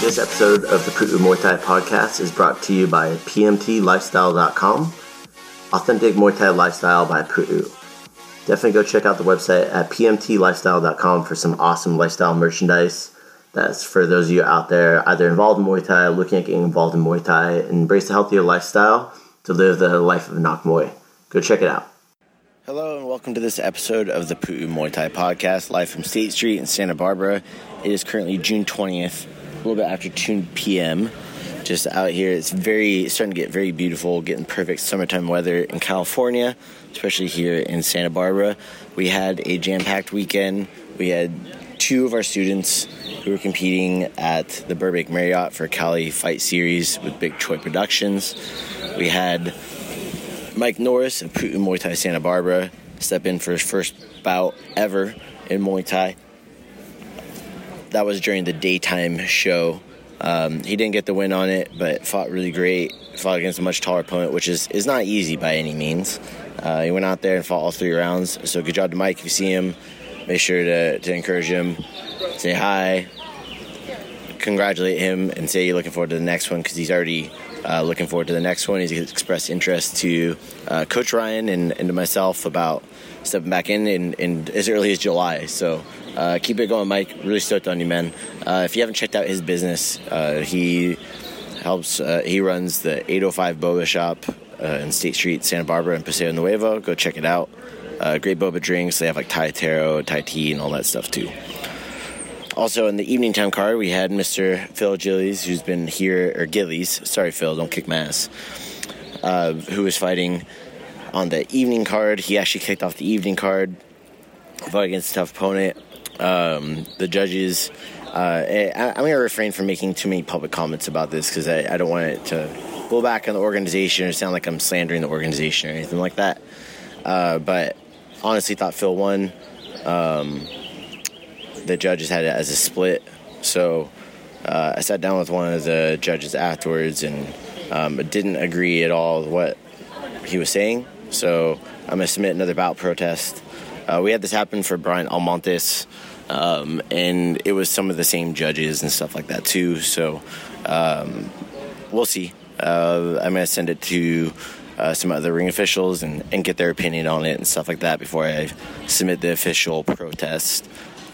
This episode of the Pu'u Muay Thai podcast is brought to you by PMTLifestyle.com, Authentic Muay Thai Lifestyle by Pu'u. Definitely go check out the website at PMTLifestyle.com for some awesome lifestyle merchandise. That's for those of you out there either involved in Muay Thai, looking at getting involved in Muay Thai, embrace a healthier lifestyle to live the life of Nak Muay. Go check it out. Hello and welcome to this episode of the Pu'u Muay Thai podcast, live from State Street in Santa Barbara. It is currently June 20th, a little bit after 2 p.m. Just out here, it's very starting to get very beautiful, getting perfect summertime weather in California, especially here in Santa Barbara. We had a jam-packed weekend. We had two of our students who were competing at the Burbank Marriott for Cali Fight Series with Big Choi Productions. We had Mike Norris of Pu'u Muay Thai Santa Barbara step in for his first bout ever in Muay Thai that was during the daytime show. Um, he didn't get the win on it, but fought really great. Fought against a much taller opponent, which is, is not easy by any means. Uh, he went out there and fought all three rounds. So good job to Mike. If you see him, make sure to, to encourage him, say hi, congratulate him, and say you're looking forward to the next one because he's already uh, looking forward to the next one. He's expressed interest to uh, Coach Ryan and, and to myself about stepping back in, in, in as early as July. So uh, keep it going, Mike. Really stoked on you, man. Uh, if you haven't checked out his business, uh, he helps. Uh, he runs the 805 Boba Shop in State Street, Santa Barbara, and Paseo Nuevo. Go check it out. Great boba drinks. They have like Thai taro, Thai tea, and all that stuff too. Also, in the evening time card, we had Mr. Phil Gillies, who's been here, or Gillies. Sorry, Phil, don't kick my ass. who was fighting on the evening card. He actually kicked off the evening card, fought against a tough opponent um, the judges. Uh, eh, I, am going to refrain from making too many public comments about this because I, I, don't want it to go back on the organization or sound like I'm slandering the organization or anything like that. Uh, but honestly, thought Phil won. Um, the judges had it as a split, so uh, I sat down with one of the judges afterwards and um, didn't agree at all with what he was saying. So I'm going to submit another bout protest. Uh, we had this happen for Brian Almontes um, and it was some of the same judges and stuff like that too. So um, we'll see. Uh, I'm going to send it to uh, some other ring officials and, and, get their opinion on it and stuff like that before I submit the official protest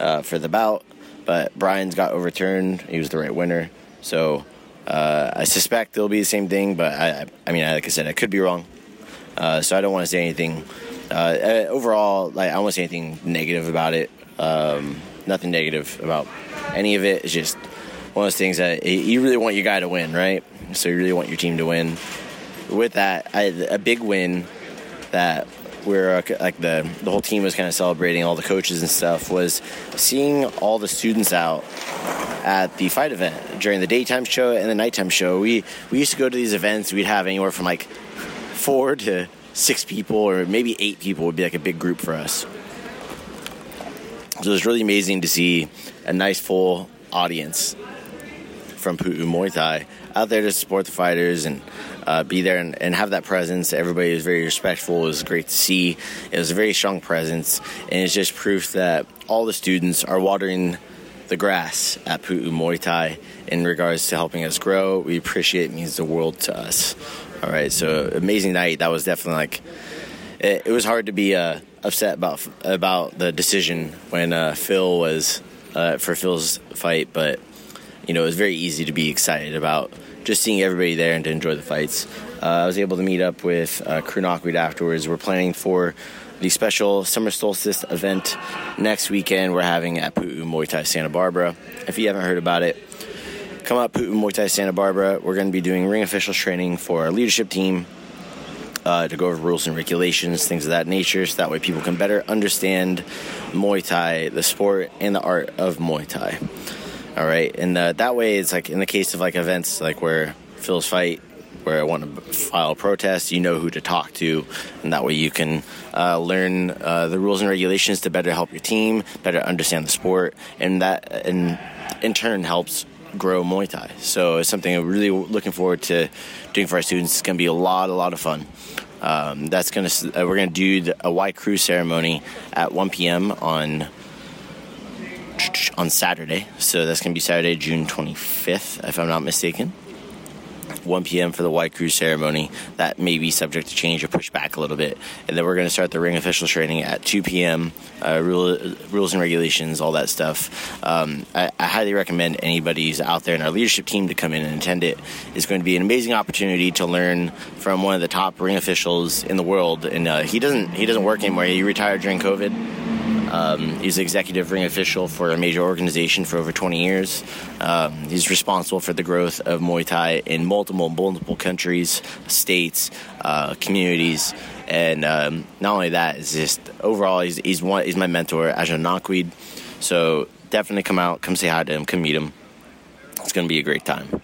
uh, for the bout. But Brian's got overturned. He was the right winner. So uh, I suspect it'll be the same thing, but I, I mean, like I said, I could be wrong. Uh, so I don't want to say anything. Uh, overall, like I don't want to say anything negative about it. Um, nothing negative about any of it. It's just one of those things that you really want your guy to win, right? So you really want your team to win. With that, I, a big win that where uh, like the the whole team was kind of celebrating all the coaches and stuff was seeing all the students out at the fight event during the daytime show and the nighttime show. We we used to go to these events. We'd have anywhere from like four to six people, or maybe eight people would be like a big group for us. So it was really amazing to see a nice full audience from Pu'u Muay Thai out there to support the fighters and uh, be there and, and, have that presence. Everybody was very respectful. It was great to see. It was a very strong presence, and it's just proof that all the students are watering the grass at Pu'u Muay Thai in regards to helping us grow. We appreciate it. means the world to us. All right, so amazing night. That was definitely like it, it was hard to be. Uh, upset about about the decision when uh, Phil was uh, for Phil's fight, but you know it was very easy to be excited about just seeing everybody there and to enjoy the fights. Uh, I was able to meet up with uh, Kru Nokweed afterwards. We're planning for the special summer solstice event next weekend. We're having at Pu'u Muay Thai Santa Barbara. If you haven't heard about it, come up Pu'u Muay Thai Santa Barbara. We're going to be doing ring officials training for our leadership team uh, to go over rules and regulations, things of that nature, so that way people can better understand Muay Thai, the sport, and the art of Muay Thai. All right, and uh, that way it's like in the case of like events like where Phil's fight where I want to file a protest, you know who to talk to, and that way you can uh, learn uh, the rules and regulations to better help your team, better understand the sport, and that in in turn helps grow Muay Thai. So it's something I'm really looking forward to doing for our students. It's going to be a lot, a lot of fun. Um, that's going to uh, we're going to do the, a Wai Kru ceremony at 1 p.m. on on Saturday. So that's going to be Saturday, June 25th, if I'm not mistaken. 1 p.m. for the Wai Kru ceremony. That may be subject to change or push back a little bit. And then we're going to start the ring official training at 2 p.m. Uh, rule, rules and regulations, all that stuff. Um, I, I, highly recommend anybody who's out there in our leadership team to come in and attend it. It's going to be an amazing opportunity to learn from one of the top ring officials in the world. And uh, he doesn't he doesn't work anymore. He retired during COVID. Um, he's executive ring official for a major organization for over 20 years. Um, he's responsible for the growth of Muay Thai in multiple, multiple countries, states, uh, communities, and um, not only that, is just overall he's he's one he's my mentor, Ajahn Nokweed. So definitely come out, come say hi to him, come meet him. It's going to be a great time.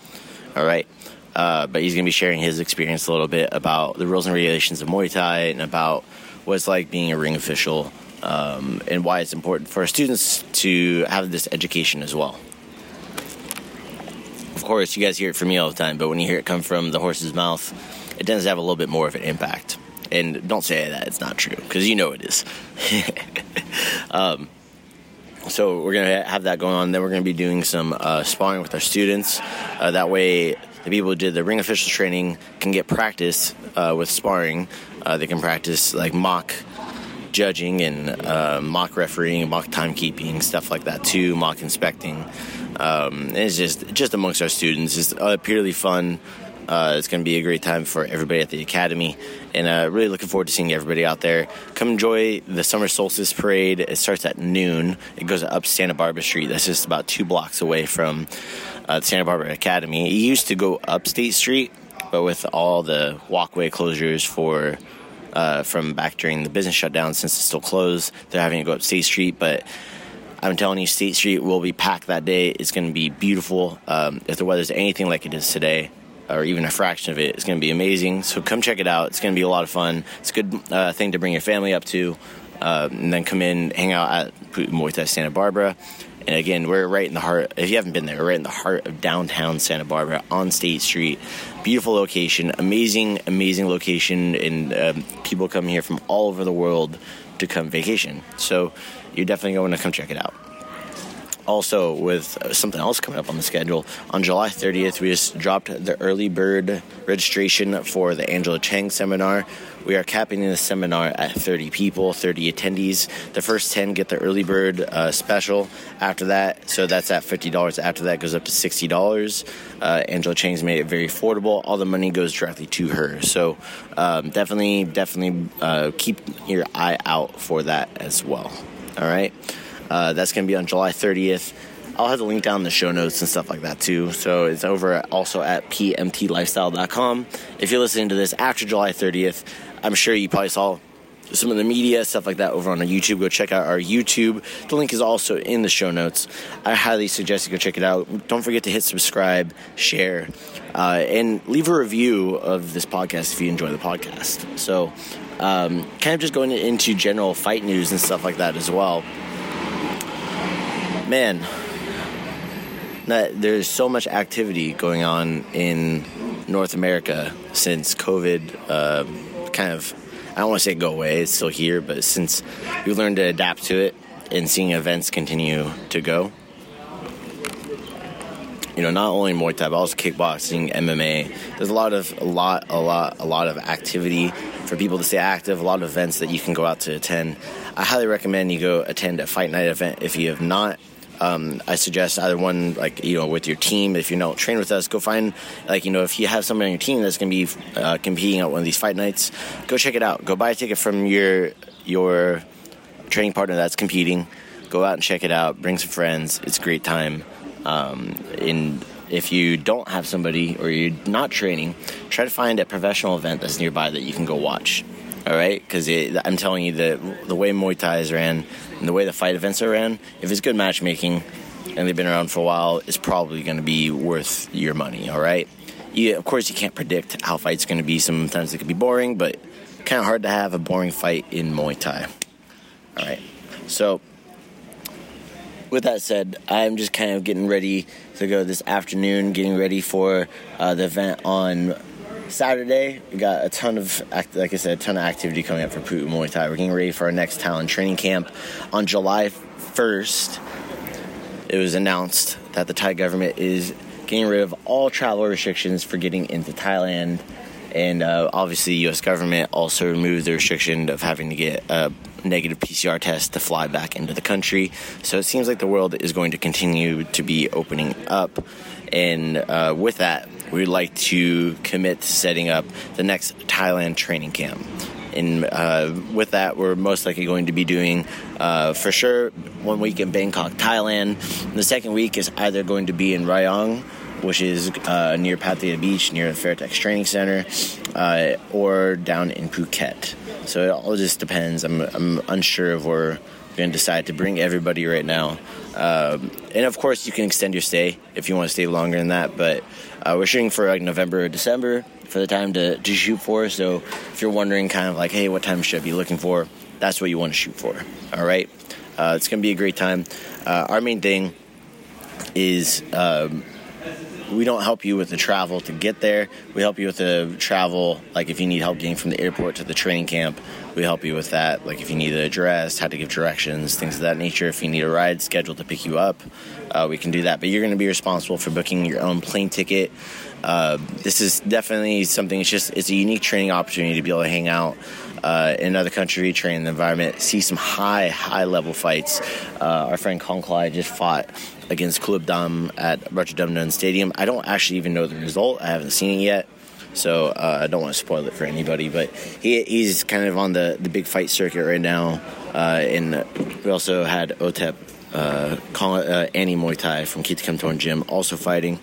All right. Uh, but he's going to be sharing his experience a little bit about the rules and regulations of Muay Thai and about what it's like being a ring official um, and why it's important for students to have this education as well. Of course, you guys hear it from me all the time, but when you hear it come from the horse's mouth, it tends to have a little bit more of an impact. And don't say that it's not true, because you know it is. um, so we're gonna have that going on. Then we're gonna be doing some uh, sparring with our students. Uh, that way, the people who did the ring official training can get practice uh, with sparring. Uh, they can practice like mock judging and uh, mock refereeing, mock timekeeping, stuff like that too, mock inspecting. Um, it's just just amongst our students. It's uh, purely fun. Uh, it's going to be a great time for everybody at the academy, and uh, really looking forward to seeing everybody out there. Come enjoy the summer solstice parade. It starts at noon. It goes up Santa Barbara Street. That's just about two blocks away from uh, Santa Barbara Academy. It used to go up State Street, but with all the walkway closures for uh, from back during the business shutdown since it's still closed. They're having to go up State Street, but I'm telling you, State Street will be packed that day. It's going to be beautiful. Um, if the weather's anything like it is today, or even a fraction of it, it's going to be amazing. So come check it out. It's going to be a lot of fun. It's a good uh, thing to bring your family up to, uh, and then come in, hang out at Muay Thai Santa Barbara. And again, we're right in the heart. If you haven't been there, we're right in the heart of downtown Santa Barbara on State Street. Beautiful location, amazing, amazing location, and um, people come here from all over the world to come vacation. So you're definitely going to come check it out also with something else coming up on the schedule on July 30th, we just dropped the early bird registration for the Angela Chang seminar. We are capping the seminar at 30 people, 30 attendees. The first 10 get the early bird uh, special. After that, so that's at $50. After that, goes up to $60. Uh, Angela Chang's made it very affordable. All the money goes directly to her. So um, definitely, definitely uh, keep your eye out for that as well. All right. Uh, that's going to be on July 30th. I'll have the link down in the show notes and stuff like that too. So it's over also at pmtlifestyle.com. If you're listening to this after July 30th, I'm sure you probably saw some of the media stuff like that over on our YouTube. Go check out our YouTube. The link is also in the show notes. I highly suggest you go check it out. Don't forget to hit subscribe, share, uh, and leave a review of this podcast if you enjoy the podcast. So, um, kind of just going into general fight news and stuff like that as well man, there's so much activity going on in North America since COVID uh, kind of, I don't want to say go away, it's still here, but since we learned to adapt to it and seeing events continue to go. You know, not only Muay Thai, but also kickboxing, MMA. There's a lot of, a lot, a lot, a lot of activity for people to stay active. A lot of events that you can go out to attend. I highly recommend you go attend a fight night event if you have not um, I suggest either one, like you know, with your team. If you don't train with us, go find like you know, if you have somebody on your team that's going to be uh, competing at one of these fight nights, go check it out. Go buy a ticket from your your training partner that's competing. Go out and check it out. Bring some friends. It's a great time. Um, if you don't have somebody or you're not training, try to find a professional event that's nearby that you can go watch. All right, because I'm telling you that the way Muay Thai is ran and the way the fight events are ran, if it's good matchmaking and they've been around for a while, it's probably going to be worth your money. All right, you, of course, you can't predict how fights going to be. Sometimes it can be boring, but kind of hard to have a boring fight in Muay Thai. All right, so with that said, I'm just kind of getting ready to go this afternoon, getting ready for uh, the event on Saturday. We got a ton of, like I said, a ton of activity coming up for Pu'u Muay Thai. We're getting ready for our next Thailand training camp on July 1st. It was announced that the Thai government is getting rid of all travel restrictions for getting into Thailand. And uh, obviously, the U.S. government also removed the restriction of having to get a negative PCR test to fly back into the country. So it seems like the world is going to continue to be opening up. And uh, with that, we'd like to commit to setting up the next Thailand training camp. And uh, with that, we're most likely going to be doing, uh, for sure, one week in Bangkok, Thailand. The second week is either going to be in Rayong which is uh, near Pattaya Beach, near the Fairtex Training Center, uh, or down in Phuket. So it all just depends. I'm, I'm unsure if we're going to decide to bring everybody right now. Um, and of course, you can extend your stay if you want to stay longer than that. But uh, we're shooting for like November or December for the time to, to shoot for. So if you're wondering, kind of like, hey, what time should I be looking for? That's what you want to shoot for. All right. Uh, it's going to be a great time. Uh, our main thing is um, we don't help you with the travel to get there. We help you with the travel, like if you need help getting from the airport to the training camp, we help you with that. Like if you need the address, how to give directions, things of that nature. If you need a ride scheduled to pick you up, uh, we can do that. But you're going to be responsible for booking your own plane ticket. Uh, this is definitely something. It's just it's a unique training opportunity to be able to hang out uh, in another country, train in the environment, see some high high level fights. Uh, our friend Kongklai just fought against Kulabdam at Ratchadamnern Stadium. I don't actually even know the result. I haven't seen it yet. So uh, I don't want to spoil it for anybody, but he, he's kind of on the, the big fight circuit right now. Uh, and we also had Otep uh, uh, Anny Muay Thai from Kitakam Gym also fighting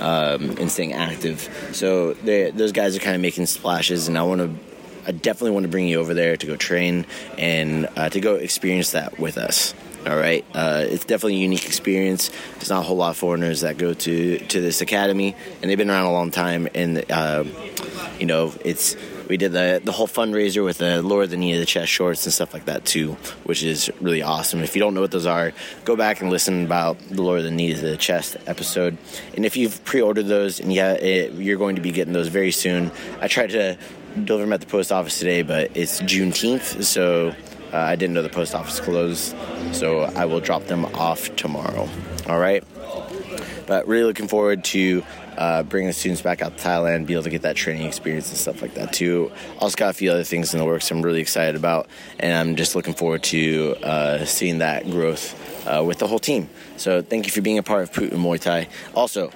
um, and staying active. So they, those guys are kind of making splashes, and I want to. I definitely want to bring you over there to go train and uh, to go experience that with us. All right, uh, it's definitely a unique experience. There's not a whole lot of foreigners that go to to this academy, and they've been around a long time. And uh, you know, it's we did the the whole fundraiser with the lower the knee of the chest shorts and stuff like that too, which is really awesome. If you don't know what those are, go back and listen about the lower the knee of the chest episode. And if you've pre-ordered those, and yeah, it, you're going to be getting those very soon. I tried to deliver them at the post office today, but it's Juneteenth, so uh, I didn't know the post office closed, so I will drop them off tomorrow. All right. But really looking forward to uh, bringing the students back out to Thailand, be able to get that training experience and stuff like that too. Also got a few other things in the works I'm really excited about, and I'm just looking forward to uh, seeing that growth uh, with the whole team. So thank you for being a part of Pu'u Muay Thai. Also,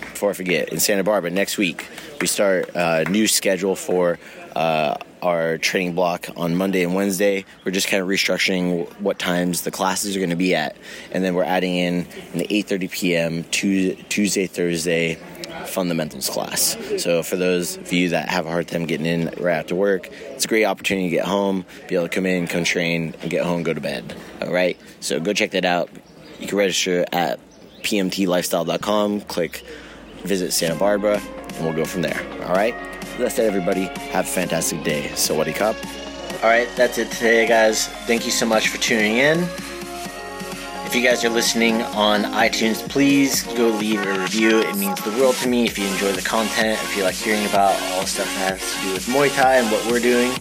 before I forget, in Santa Barbara next week we start a new schedule for uh, our training block on Monday and Wednesday. We're just kind of restructuring what times the classes are going to be at, and then we're adding in an 8:30 p.m. Tuesday, Thursday fundamentals class. So for those of you that have a hard time getting in right after work, it's a great opportunity to get home, be able to come in, come train, and get home, go to bed. All right. So go check that out. You can register at pmtlifestyle.com. Click visit Santa Barbara, and we'll go from there. All right. That's it, everybody. Have a fantastic day. So, what do you cup? All right, that's it today, guys. Thank you so much for tuning in. If you guys are listening on iTunes, please go leave a review. It means the world to me if you enjoy the content, if you like hearing about all stuff that has to do with Muay Thai and what we're doing.